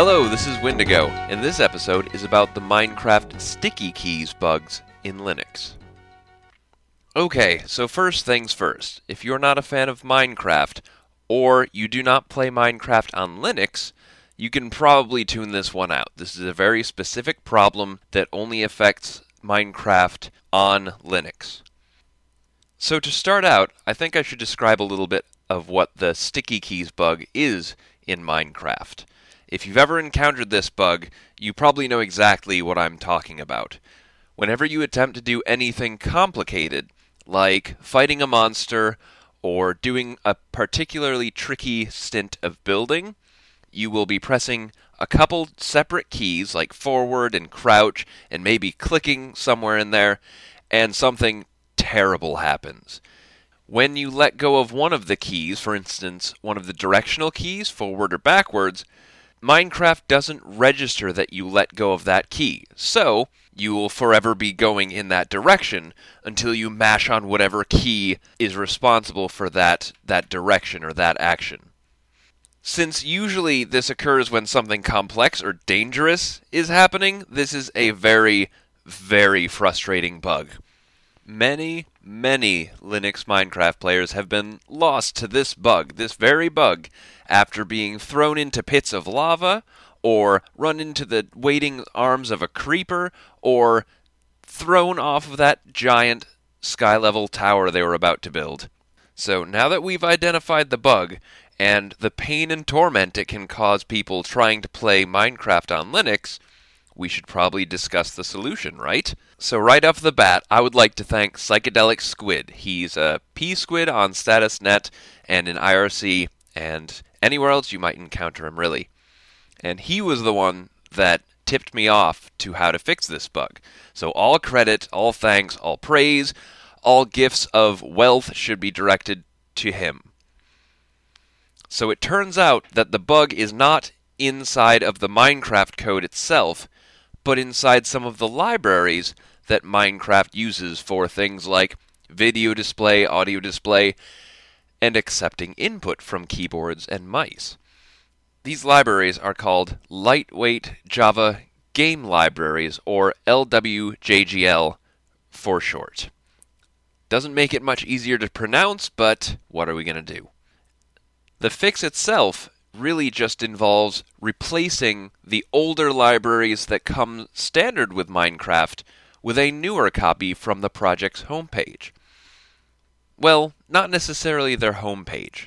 Hello, this is Windigo, and this episode is about the Minecraft sticky keys bugs in Linux. Okay, so first things first. If you're not a fan of Minecraft, or you do not play Minecraft on Linux, you can probably tune this one out. This is a very specific problem that only affects Minecraft on Linux. So, to start out, I think I should describe a little bit of what the sticky keys bug is in Minecraft. If you've ever encountered this bug, you probably know exactly what I'm talking about. Whenever you attempt to do anything complicated, like fighting a monster or doing a particularly tricky stint of building, you will be pressing a couple separate keys like forward and crouch and maybe clicking somewhere in there, and something terrible happens. When you let go of one of the keys, for instance, one of the directional keys, forward or backwards, Minecraft doesn't register that you let go of that key. So, you will forever be going in that direction until you mash on whatever key is responsible for that that direction or that action. Since usually this occurs when something complex or dangerous is happening, this is a very very frustrating bug. Many, many Linux Minecraft players have been lost to this bug, this very bug, after being thrown into pits of lava, or run into the waiting arms of a creeper, or thrown off of that giant sky level tower they were about to build. So now that we've identified the bug and the pain and torment it can cause people trying to play Minecraft on Linux, we should probably discuss the solution, right? So, right off the bat, I would like to thank Psychedelic Squid. He's a P Squid on StatusNet and in IRC, and anywhere else you might encounter him, really. And he was the one that tipped me off to how to fix this bug. So, all credit, all thanks, all praise, all gifts of wealth should be directed to him. So, it turns out that the bug is not inside of the Minecraft code itself, but inside some of the libraries that Minecraft uses for things like video display, audio display, and accepting input from keyboards and mice. These libraries are called Lightweight Java Game Libraries, or LWJGL for short. Doesn't make it much easier to pronounce, but what are we going to do? The fix itself really just involves replacing the older libraries that come standard with Minecraft with a newer copy from the project's homepage. Well, not necessarily their homepage.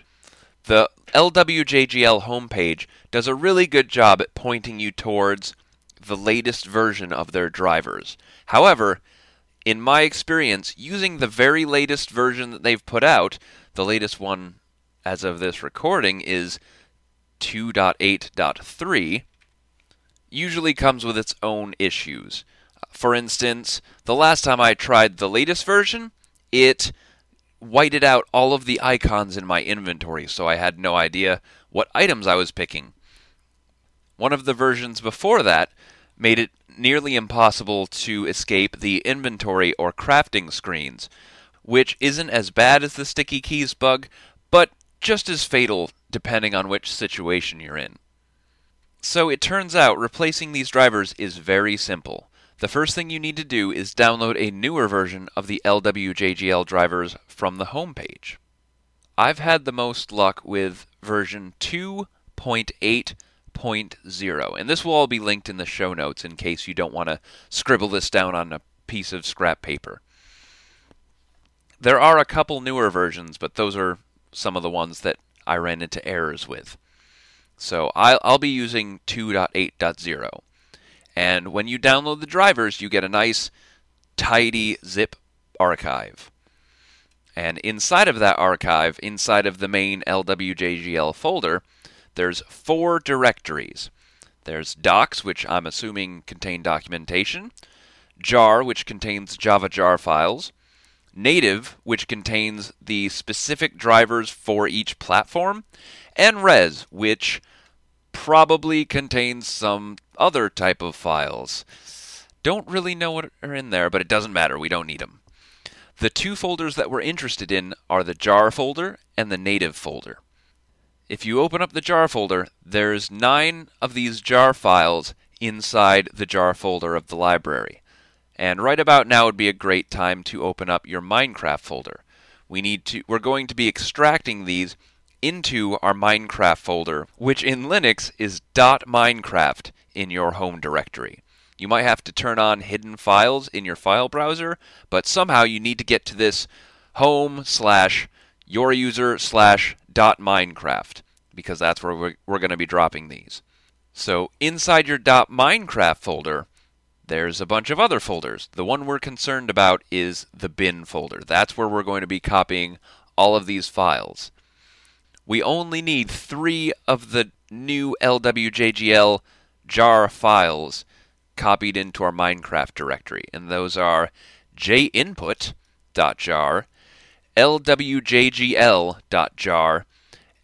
The LWJGL homepage does a really good job at pointing you towards the latest version of their drivers. However, in my experience, using the very latest version that they've put out, the latest one as of this recording is 2.8.3 usually comes with its own issues. For instance, the last time I tried the latest version, it whited out all of the icons in my inventory, so I had no idea what items I was picking. One of the versions before that made it nearly impossible to escape the inventory or crafting screens, which isn't as bad as the sticky keys bug, but just as fatal depending on which situation you're in. So it turns out replacing these drivers is very simple. The first thing you need to do is download a newer version of the LWJGL drivers from the homepage. I've had the most luck with version 2.8.0, and this will all be linked in the show notes in case you don't want to scribble this down on a piece of scrap paper. There are a couple newer versions, but those are some of the ones that I ran into errors with. So I'll, I'll be using 2.8.0. And when you download the drivers, you get a nice, tidy zip archive. And inside of that archive, inside of the main LWJGL folder, there's four directories. There's docs, which I'm assuming contain documentation, jar, which contains Java jar files, native, which contains the specific drivers for each platform, and res, which probably contains some other type of files. Don't really know what are in there, but it doesn't matter. We don't need them. The two folders that we're interested in are the jar folder and the native folder. if you open up the jar folder, there's nine of these jar files inside the jar folder of the library. And right about now would be a great time to open up your Minecraft folder. We need to we're going to be extracting these into our Minecraft folder, which in Linux is .minecraft in your home directory. You might have to turn on hidden files in your file browser, but somehow you need to get to this home slash your user slash dot Minecraft because that's where we're, we're going to be dropping these. So inside your dot Minecraft folder, there's a bunch of other folders. The one we're concerned about is the bin folder. That's where we're going to be copying all of these files. We only need three of the new LWJGL jar files copied into our Minecraft directory, and those are jinput.jar, lwjgl.jar,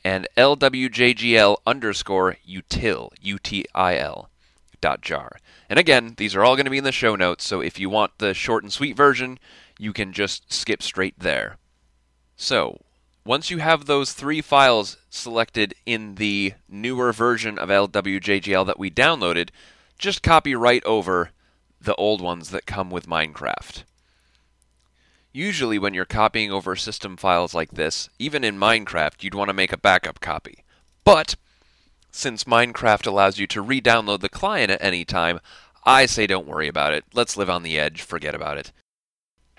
and lwjgl underscore util, U-T-I-L, dot jar. And again, these are all going to be in the show notes, so if you want the short and sweet version, you can just skip straight there. So, once you have those three files selected in the newer version of LWJGL that we downloaded, just copy right over the old ones that come with Minecraft. Usually, when you're copying over system files like this, even in Minecraft, you'd want to make a backup copy. But, since Minecraft allows you to re download the client at any time, I say don't worry about it. Let's live on the edge, forget about it.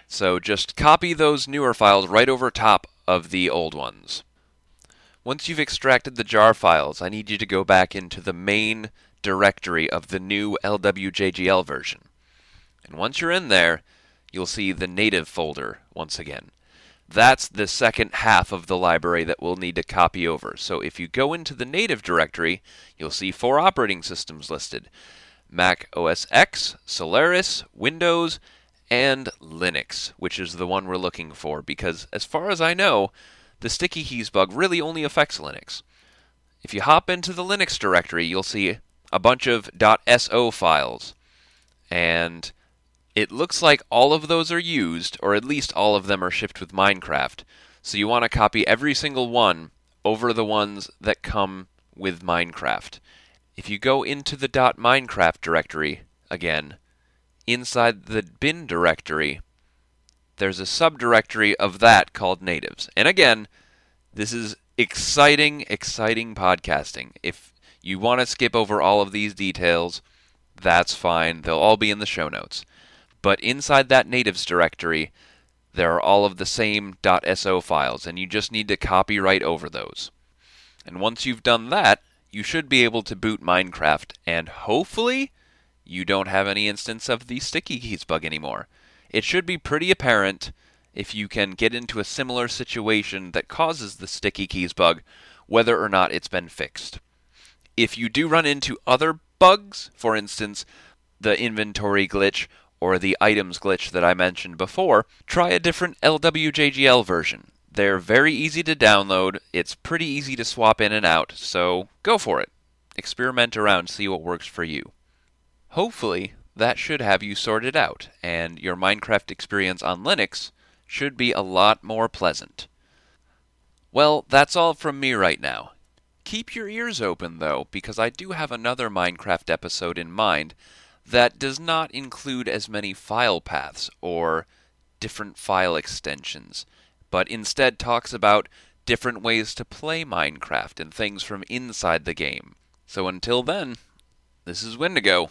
So just copy those newer files right over top of the old ones. Once you've extracted the jar files, I need you to go back into the main directory of the new LWJGL version. And once you're in there, you'll see the native folder once again. That's the second half of the library that we'll need to copy over. So if you go into the native directory, you'll see four operating systems listed Mac OS X, Solaris, Windows, and Linux, which is the one we're looking for, because as far as I know, the sticky keys bug really only affects Linux. If you hop into the Linux directory, you'll see a bunch of .so files, and it looks like all of those are used, or at least all of them are shipped with Minecraft. So you want to copy every single one over the ones that come with Minecraft. If you go into the .minecraft directory again, inside the bin directory, there's a subdirectory of that called natives. And again, this is exciting, exciting podcasting. If you want to skip over all of these details, that's fine. They'll all be in the show notes. But inside that natives directory, there are all of the same .so files, and you just need to copy right over those. And once you've done that, you should be able to boot Minecraft, and hopefully you don't have any instance of the sticky keys bug anymore. It should be pretty apparent if you can get into a similar situation that causes the sticky keys bug, whether or not it's been fixed. If you do run into other bugs, for instance, the inventory glitch or the items glitch that I mentioned before, try a different LWJGL version. They're very easy to download, it's pretty easy to swap in and out, so go for it. Experiment around, see what works for you. Hopefully, that should have you sorted out, and your Minecraft experience on Linux should be a lot more pleasant. Well, that's all from me right now. Keep your ears open, though, because I do have another Minecraft episode in mind that does not include as many file paths or different file extensions, but instead talks about different ways to play Minecraft and things from inside the game. So until then, this is Windigo.